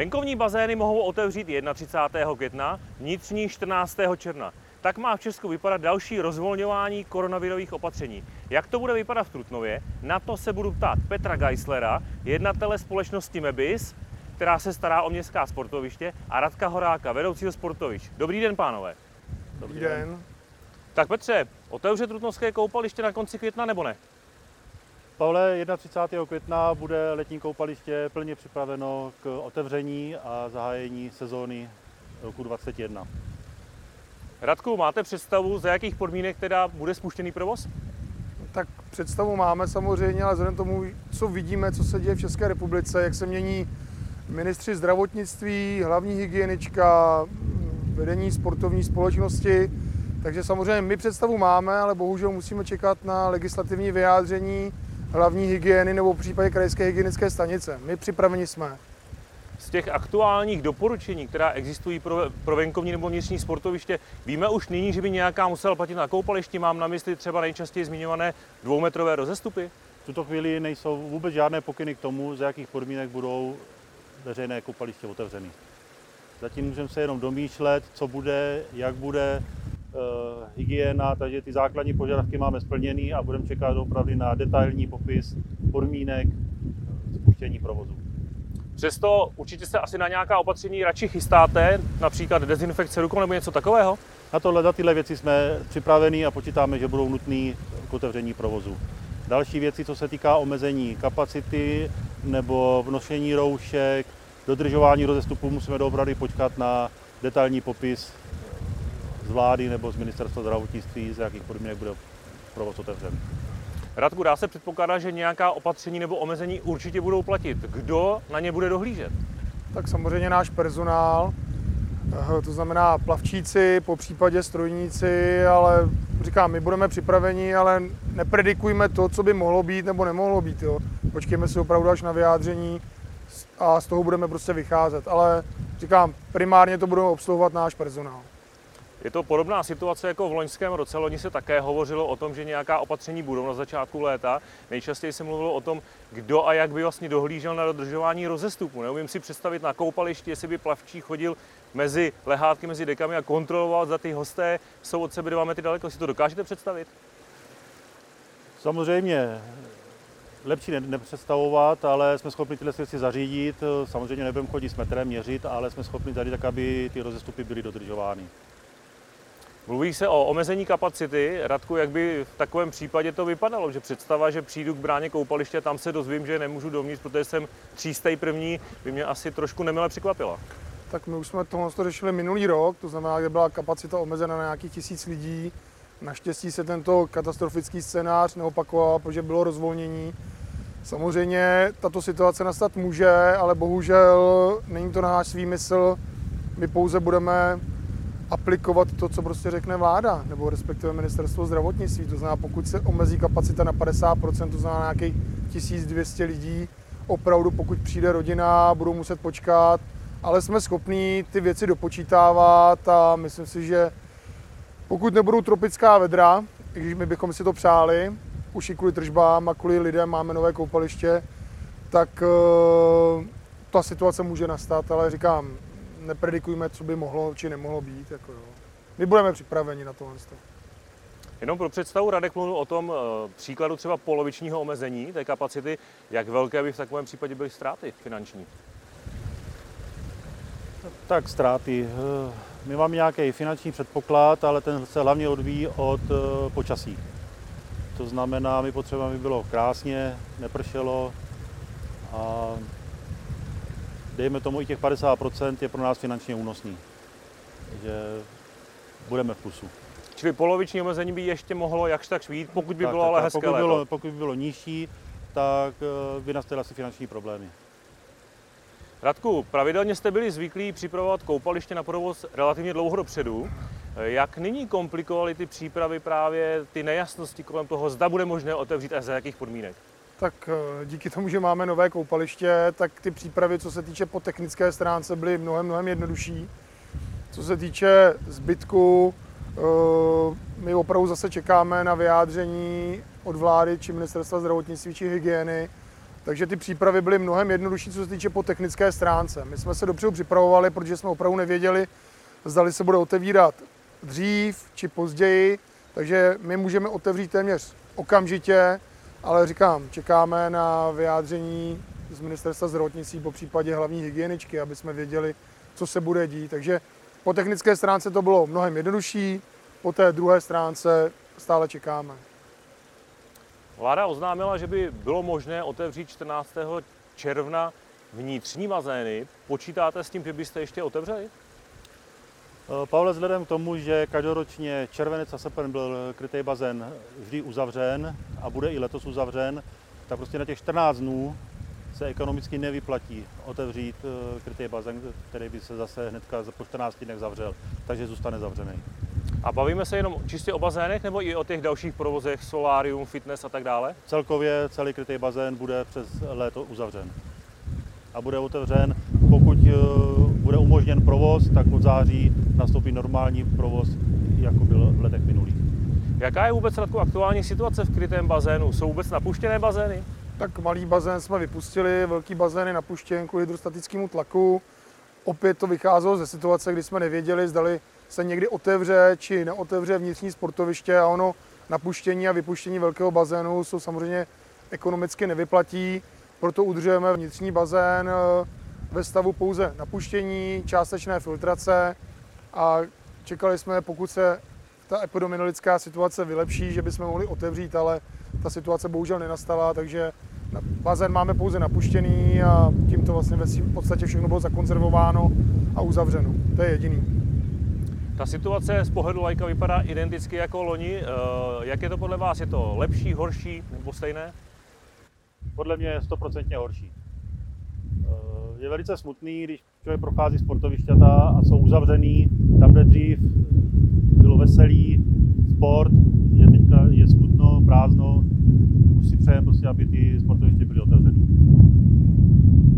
Venkovní bazény mohou otevřít 31. května, vnitřní 14. června. Tak má v Česku vypadat další rozvolňování koronavirových opatření. Jak to bude vypadat v Trutnově? Na to se budu ptát Petra Geislera, jednatele společnosti Mebis, která se stará o městská sportoviště, a Radka Horáka, vedoucího sportovišť. Dobrý den, pánové. Dobrý den. Tak Petře, otevře Trutnovské koupaliště na konci května nebo ne? Pavle, 31. května bude letní koupaliště plně připraveno k otevření a zahájení sezóny roku 2021. Radku, máte představu, za jakých podmínek teda bude spuštěný provoz? Tak představu máme samozřejmě, ale vzhledem tomu, co vidíme, co se děje v České republice, jak se mění ministři zdravotnictví, hlavní hygienička, vedení sportovní společnosti, takže samozřejmě my představu máme, ale bohužel musíme čekat na legislativní vyjádření hlavní hygieny nebo v případě krajské hygienické stanice. My připraveni jsme. Z těch aktuálních doporučení, která existují pro, pro venkovní nebo vnitřní sportoviště, víme už nyní, že by nějaká musela platit na koupališti. Mám na mysli třeba nejčastěji zmiňované dvoumetrové rozestupy? V tuto chvíli nejsou vůbec žádné pokyny k tomu, za jakých podmínek budou veřejné koupaliště otevřeny. Zatím můžeme se jenom domýšlet, co bude, jak bude, hygiena, takže ty základní požadavky máme splněný a budeme čekat opravdu na detailní popis podmínek spuštění provozu. Přesto určitě se asi na nějaká opatření radši chystáte, například dezinfekce rukou nebo něco takového? Na tohle, za tyhle věci jsme připraveni a počítáme, že budou nutné k otevření provozu. Další věci, co se týká omezení kapacity nebo vnošení roušek, dodržování rozestupu, musíme doopravdy počkat na detailní popis z vlády nebo z ministerstva zdravotnictví, z jakých podmínek bude provoz otevřen. Radku, dá se předpokládat, že nějaká opatření nebo omezení určitě budou platit. Kdo na ně bude dohlížet? Tak samozřejmě náš personál, eh, to znamená plavčíci, po případě strojníci, ale říkám, my budeme připraveni, ale nepredikujme to, co by mohlo být nebo nemohlo být. Jo. Počkejme si opravdu až na vyjádření a z toho budeme prostě vycházet. Ale říkám, primárně to budeme obsluhovat náš personál. Je to podobná situace jako v loňském roce. Loni se také hovořilo o tom, že nějaká opatření budou na začátku léta. Nejčastěji se mluvilo o tom, kdo a jak by vlastně dohlížel na dodržování rozestupu. Neumím si představit na koupališti, jestli by plavčí chodil mezi lehátky, mezi dekami a kontroloval, za ty hosté jsou od sebe dva metry daleko. Si to dokážete představit? Samozřejmě lepší nepředstavovat, ale jsme schopni tyhle věci zařídit. Samozřejmě nebudeme chodit s metrem, měřit, ale jsme schopni zařídit tak, aby ty rozestupy byly dodržovány. Mluví se o omezení kapacity. Radku, jak by v takovém případě to vypadalo? Že představa, že přijdu k bráně koupaliště, tam se dozvím, že nemůžu dovnitř, protože jsem třístej první, by mě asi trošku nemile překvapila. Tak my už jsme tohle řešili minulý rok, to znamená, že byla kapacita omezena na nějakých tisíc lidí. Naštěstí se tento katastrofický scénář neopakoval, protože bylo rozvolnění. Samozřejmě tato situace nastat může, ale bohužel není to náš výmysl. My pouze budeme aplikovat to, co prostě řekne vláda, nebo respektive ministerstvo zdravotnictví. To znamená, pokud se omezí kapacita na 50%, to znamená nějakých 1200 lidí, opravdu pokud přijde rodina, budou muset počkat, ale jsme schopní ty věci dopočítávat a myslím si, že pokud nebudou tropická vedra, když my bychom si to přáli, už i kvůli tržbám a kvůli lidem máme nové koupaliště, tak uh, ta situace může nastat, ale říkám, nepredikujme, co by mohlo či nemohlo být. Jako jo. My budeme připraveni na tohle. Jenom pro představu, Radek mluvil o tom e, příkladu třeba polovičního omezení té kapacity. Jak velké by v takovém případě byly ztráty finanční? Tak ztráty. Eh, my máme nějaký finanční předpoklad, ale ten se hlavně odvíjí od eh, počasí. To znamená, my potřebujeme, aby bylo krásně, nepršelo a dejme tomu i těch 50% je pro nás finančně únosný. že budeme v plusu. Čili poloviční omezení by ještě mohlo jakž tak svít, pokud by tak, bylo tak, ale hezké pokud léto. bylo, pokud by bylo nižší, tak eh, by nastaly asi finanční problémy. Radku, pravidelně jste byli zvyklí připravovat koupaliště na provoz relativně dlouho dopředu. Jak nyní komplikovaly ty přípravy právě ty nejasnosti kolem toho, zda bude možné otevřít a za jakých podmínek? Tak eh, díky tomu, že máme nové koupaliště, tak ty přípravy, co se týče po technické stránce, byly mnohem, mnohem jednodušší. Co se týče zbytku, eh, my opravdu zase čekáme na vyjádření od vlády, či ministerstva zdravotnictví, či hygieny takže ty přípravy byly mnohem jednodušší, co se týče po technické stránce. My jsme se dopředu připravovali, protože jsme opravdu nevěděli, zdali se bude otevírat dřív či později, takže my můžeme otevřít téměř okamžitě, ale říkám, čekáme na vyjádření z ministerstva zdravotnictví, po případě hlavní hygieničky, aby jsme věděli, co se bude dít. Takže po technické stránce to bylo mnohem jednodušší, po té druhé stránce stále čekáme. Vláda oznámila, že by bylo možné otevřít 14. června vnitřní bazény. Počítáte s tím, že byste ještě otevřeli? Eh, Pavle, vzhledem k tomu, že každoročně červenec a srpen byl krytý bazén vždy uzavřen a bude i letos uzavřen, tak prostě na těch 14 dnů se ekonomicky nevyplatí otevřít eh, krytý bazén, který by se zase hnedka po 14 dnech zavřel, takže zůstane zavřený. A bavíme se jenom čistě o bazénech nebo i o těch dalších provozech, solárium, fitness a tak dále? Celkově celý krytý bazén bude přes léto uzavřen. A bude otevřen, pokud eh, bude umožněn provoz, tak od září nastoupí normální provoz, jako byl v letech minulých. Jaká je vůbec Radku aktuální situace v krytém bazénu? Jsou vůbec napuštěné bazény? Tak malý bazén jsme vypustili, velký bazén je napuštěn kvůli hydrostatickému tlaku. Opět to vycházelo ze situace, kdy jsme nevěděli, zdali se někdy otevře či neotevře vnitřní sportoviště a ono napuštění a vypuštění velkého bazénu jsou samozřejmě ekonomicky nevyplatí, proto udržujeme vnitřní bazén eh, ve stavu pouze napuštění, částečné filtrace a čekali jsme, pokud se ta epidemiologická situace vylepší, že bychom mohli otevřít, ale ta situace bohužel nenastala, takže bazén máme pouze napuštěný a tím to vlastně v podstatě všechno bylo zakonzervováno a uzavřeno. To je jediný. Ta situace z pohledu lajka vypadá identicky jako loni. Eh, jak je to podle vás? Je to lepší, horší nebo stejné? Podle mě je stoprocentně horší. Je velice smutný, když člověk prochází sportovišťata a jsou uzavřený, tam, kde dřív bylo veselý, sport, je teďka je smutno, prázdno, už si přejeme prostě, aby ty sportoviště byly otevřený.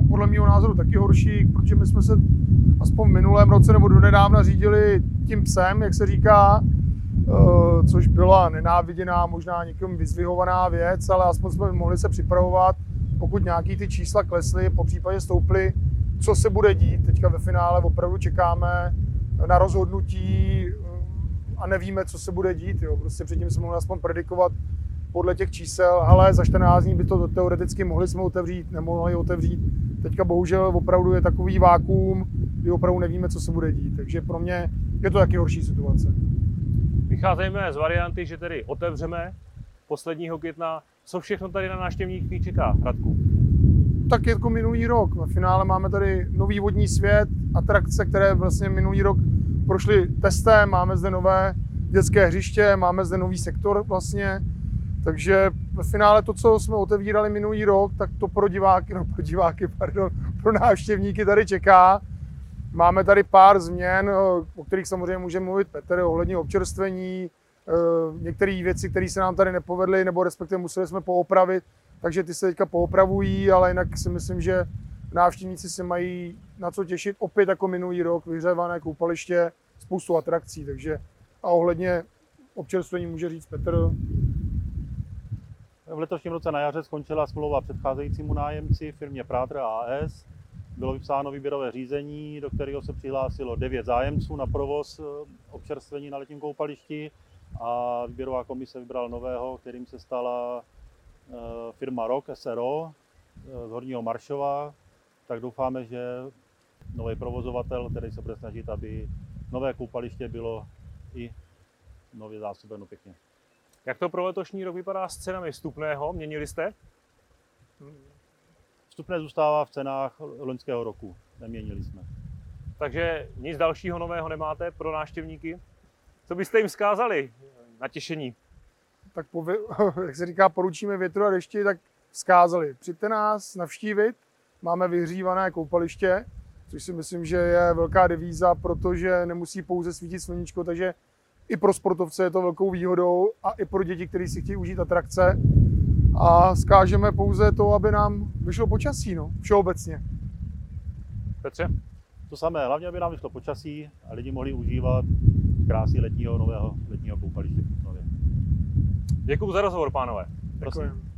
Podle mého názoru taky horší, protože my jsme se aspoň v minulém roce nebo do nedávna řídili tím psem, jak se říká, eh, což byla nenáviděná, možná někým vyzvihovaná věc, ale aspoň jsme mohli se připravovat, pokud nějaký ty čísla klesly, po případě stouply, co se bude dít. Teďka ve finále opravdu čekáme na rozhodnutí eh, a nevíme, co se bude dít. Jo. Prostě předtím jsme mohli aspoň predikovat podle těch čísel, ale za 14 dní by to teoreticky mohli jsme otevřít, nemohli otevřít. Teďka bohužel opravdu je takový vákuum, kdy opravdu nevíme, co se bude dít. Takže pro mě je to taky horší situace. Vycházejme z varianty, že tedy otevřeme posledního května. Co všechno tady na návštěvníky čeká, Radku? Tak jako minulý rok. Ve finále máme tady nový vodní svět, atrakce, které vlastně minulý rok prošly testem. Máme zde nové dětské hřiště, máme zde nový sektor vlastně. Takže ve finále to, co jsme otevírali minulý rok, tak to pro diváky, no pro diváky, pardon, pro návštěvníky tady čeká. Máme tady pár změn, o kterých samozřejmě může mluvit Petr, ohledně občerstvení, některé věci, které se nám tady nepovedly, nebo respektive museli jsme poopravit, takže ty se teďka poopravují, ale jinak si myslím, že návštěvníci se mají na co těšit. Opět jako minulý rok, vyhřevané koupaliště, spoustu atrakcí, takže a ohledně občerstvení může říct Petr. V letošním roce na jaře skončila smlouva předcházejícímu nájemci firmě Prátr AS bylo vypsáno výběrové řízení, do kterého se přihlásilo devět zájemců na provoz eh, občerstvení na letním koupališti a výběrová komise vybrala nového, kterým se stala eh, firma ROK SRO eh, z Horního Maršova. Tak doufáme, že nový provozovatel, který se bude snažit, aby nové koupaliště bylo i nově zásobeno pěkně. Jak to pro letošní rok vypadá s cenami vstupného? Měnili jste? Vstupné zůstává v cenách loňského roku, neměnili jsme. Takže nic dalšího nového nemáte pro návštěvníky? Co byste jim vzkázali na těšení? Tak po, jak se říká, poručíme větru a dešti, tak vzkázali. Přijďte nás navštívit, máme vyhřívané koupaliště, což si myslím, že je velká devíza, protože nemusí pouze svítit sluníčko, takže i pro sportovce je to velkou výhodou a i pro děti, kteří si chtějí užít atrakce, a skážeme pouze to, aby nám vyšlo počasí, no, všeobecně. Petře? To samé, hlavně, aby nám vyšlo počasí a lidi mohli užívat krásy letního nového letního koupaliště v Děkuji za rozhovor, pánové. Děkuji.